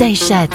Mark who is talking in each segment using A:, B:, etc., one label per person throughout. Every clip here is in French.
A: Daj szac.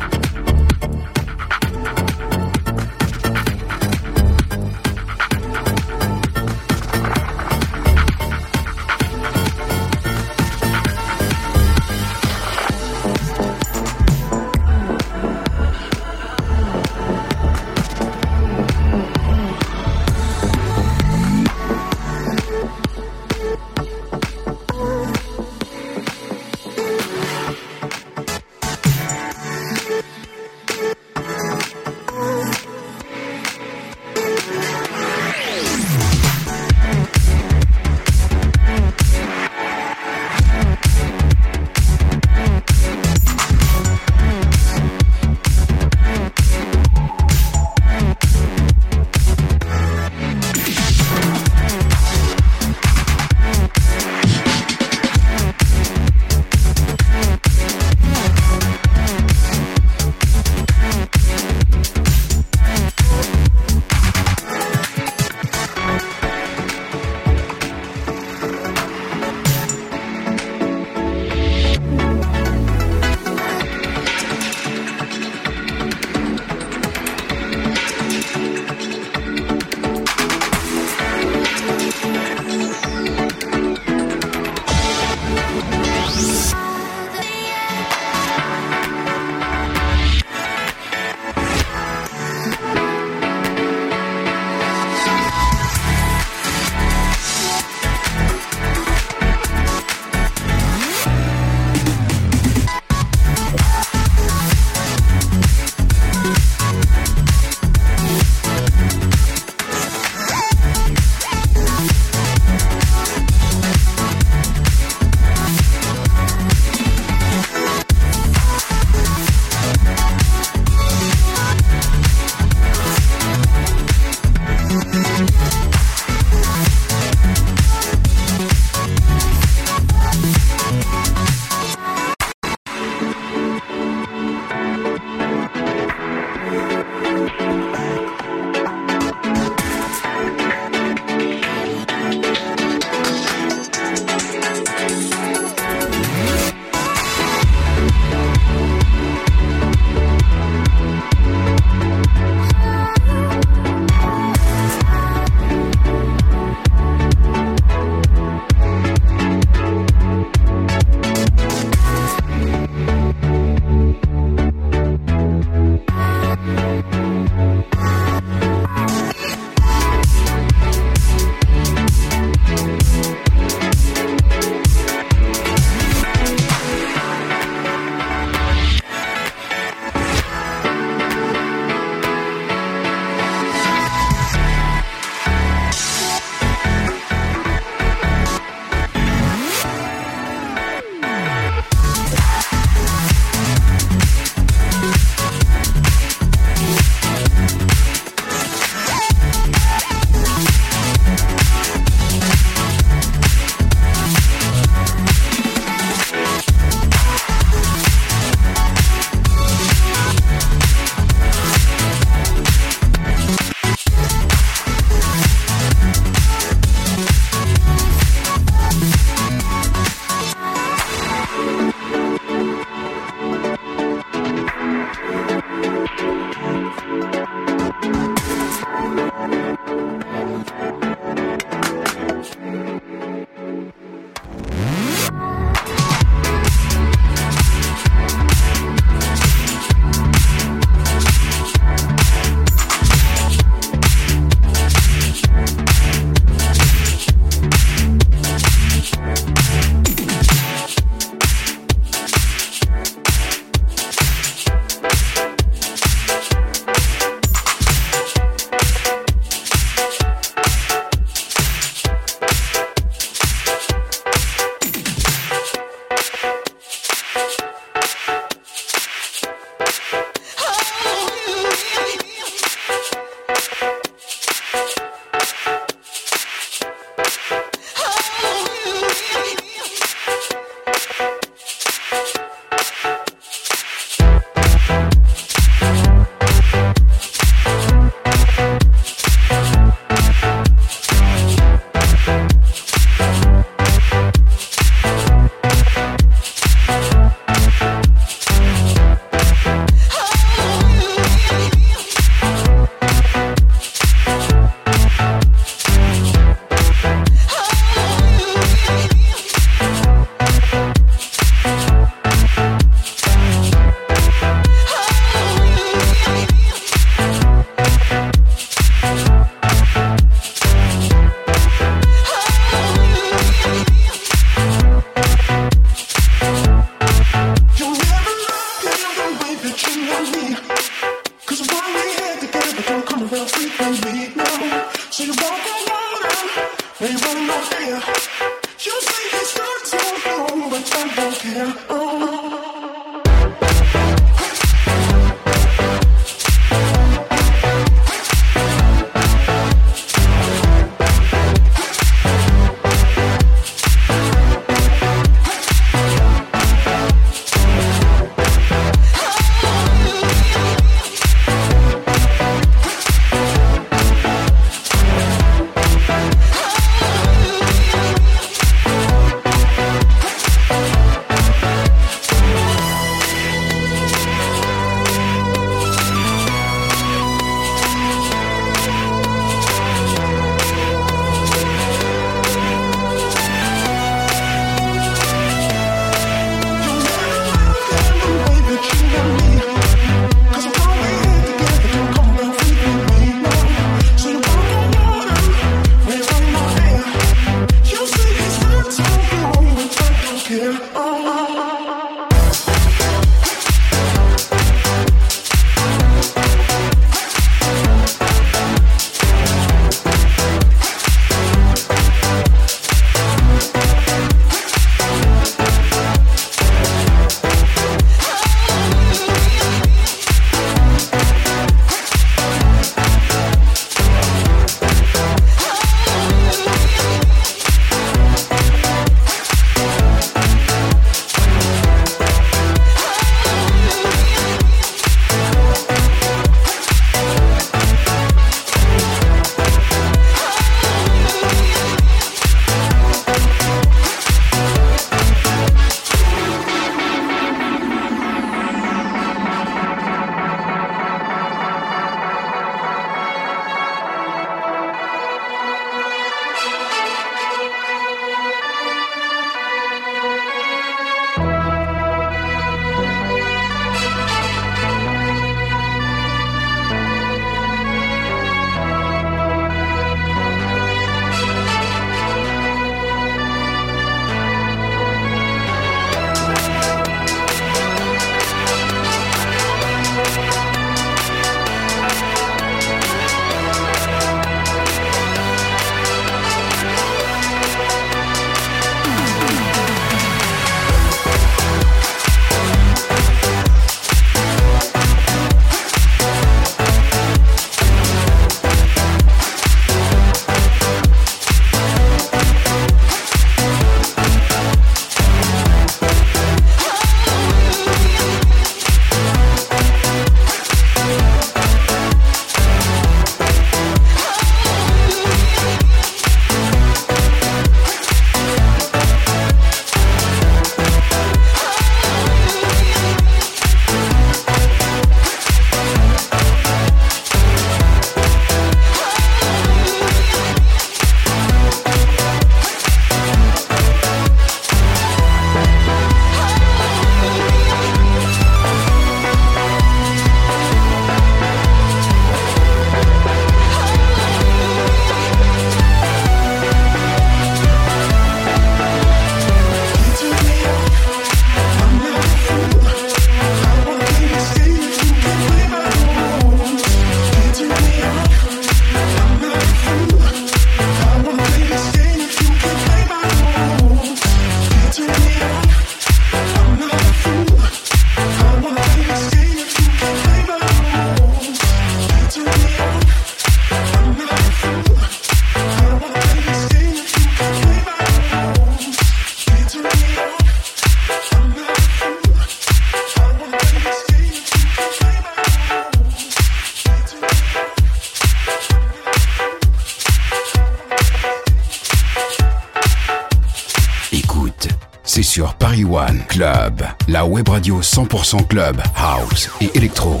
A: La web radio 100% club, house et électro.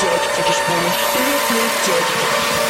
A: течь, будешь будешь
B: лететь.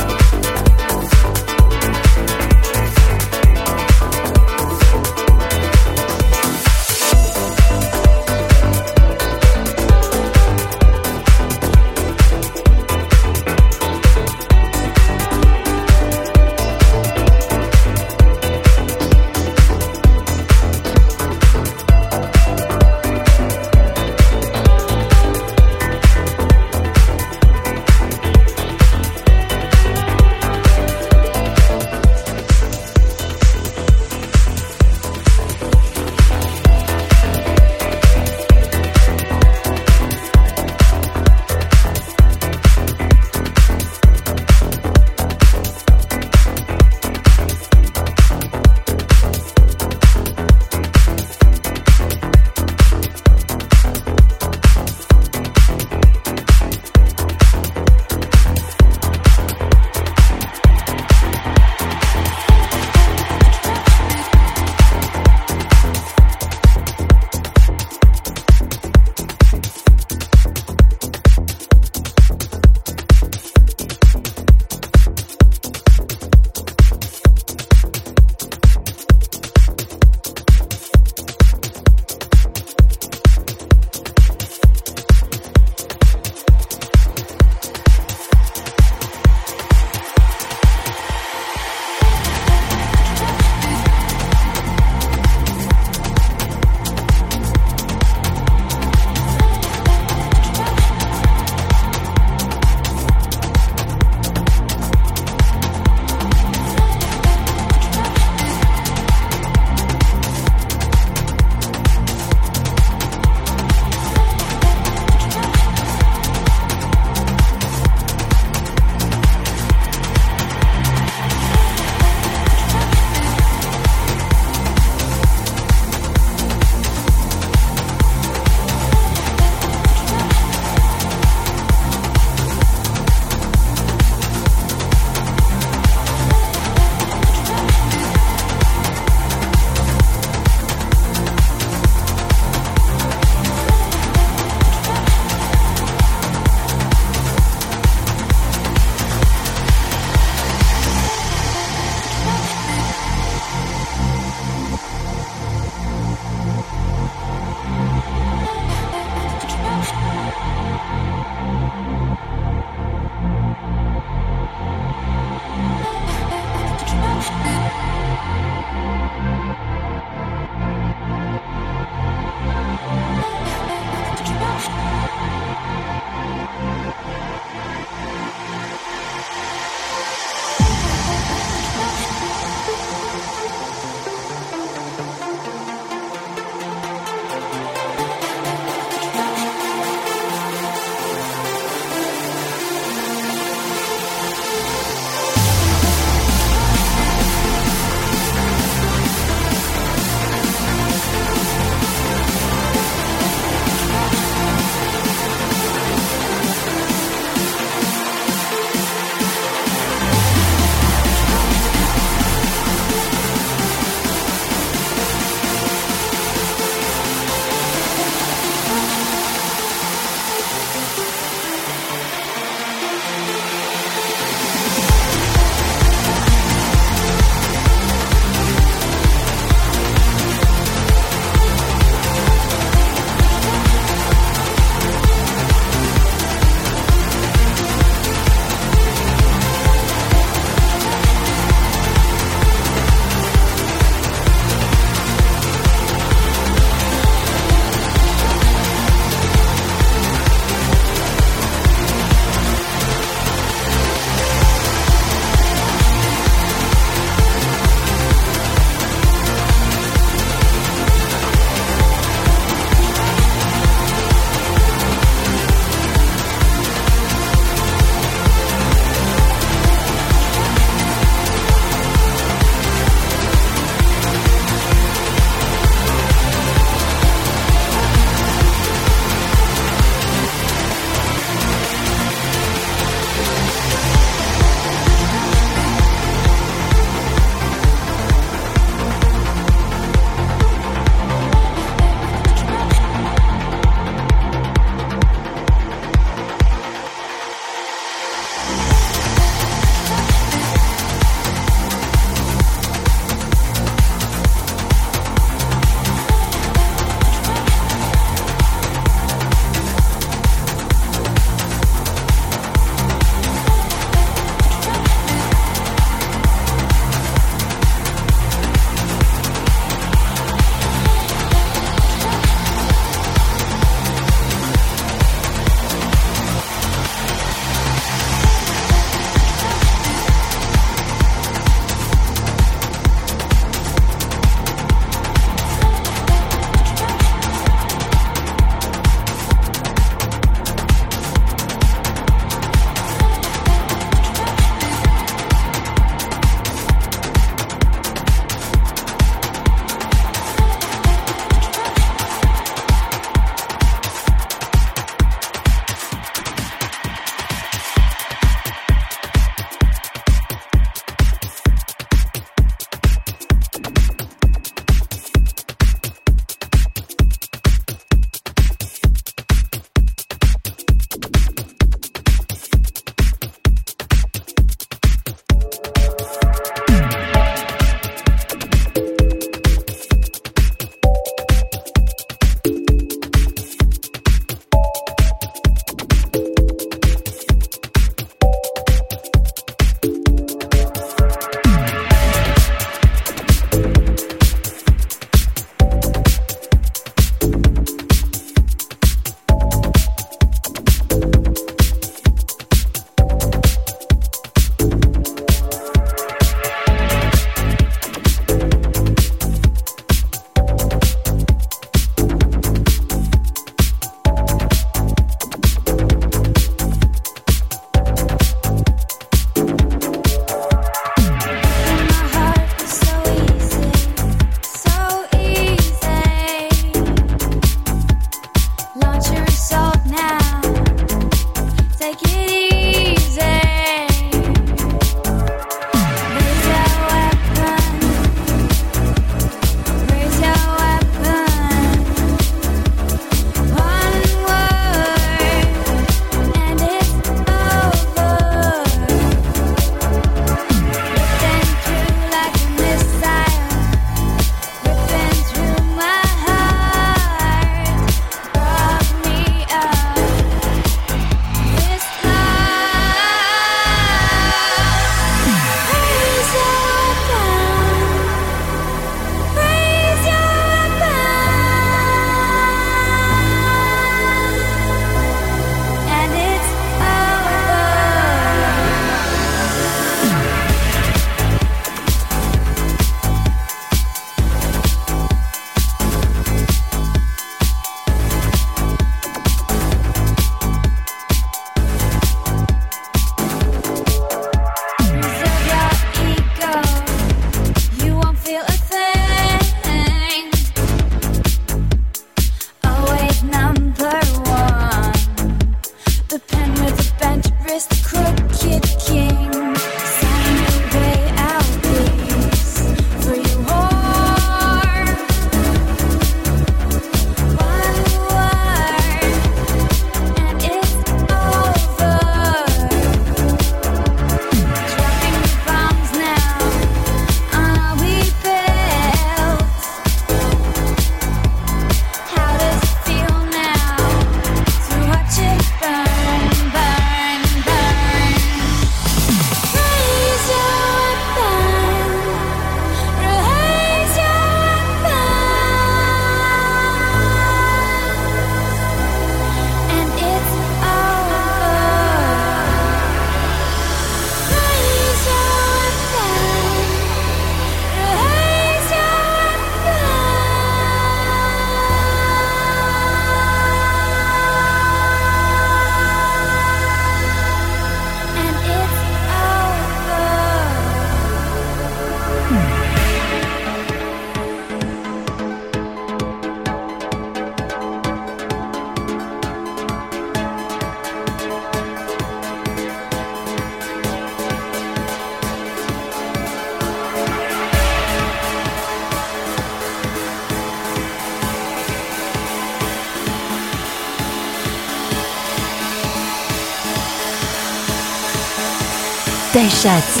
B: дышать.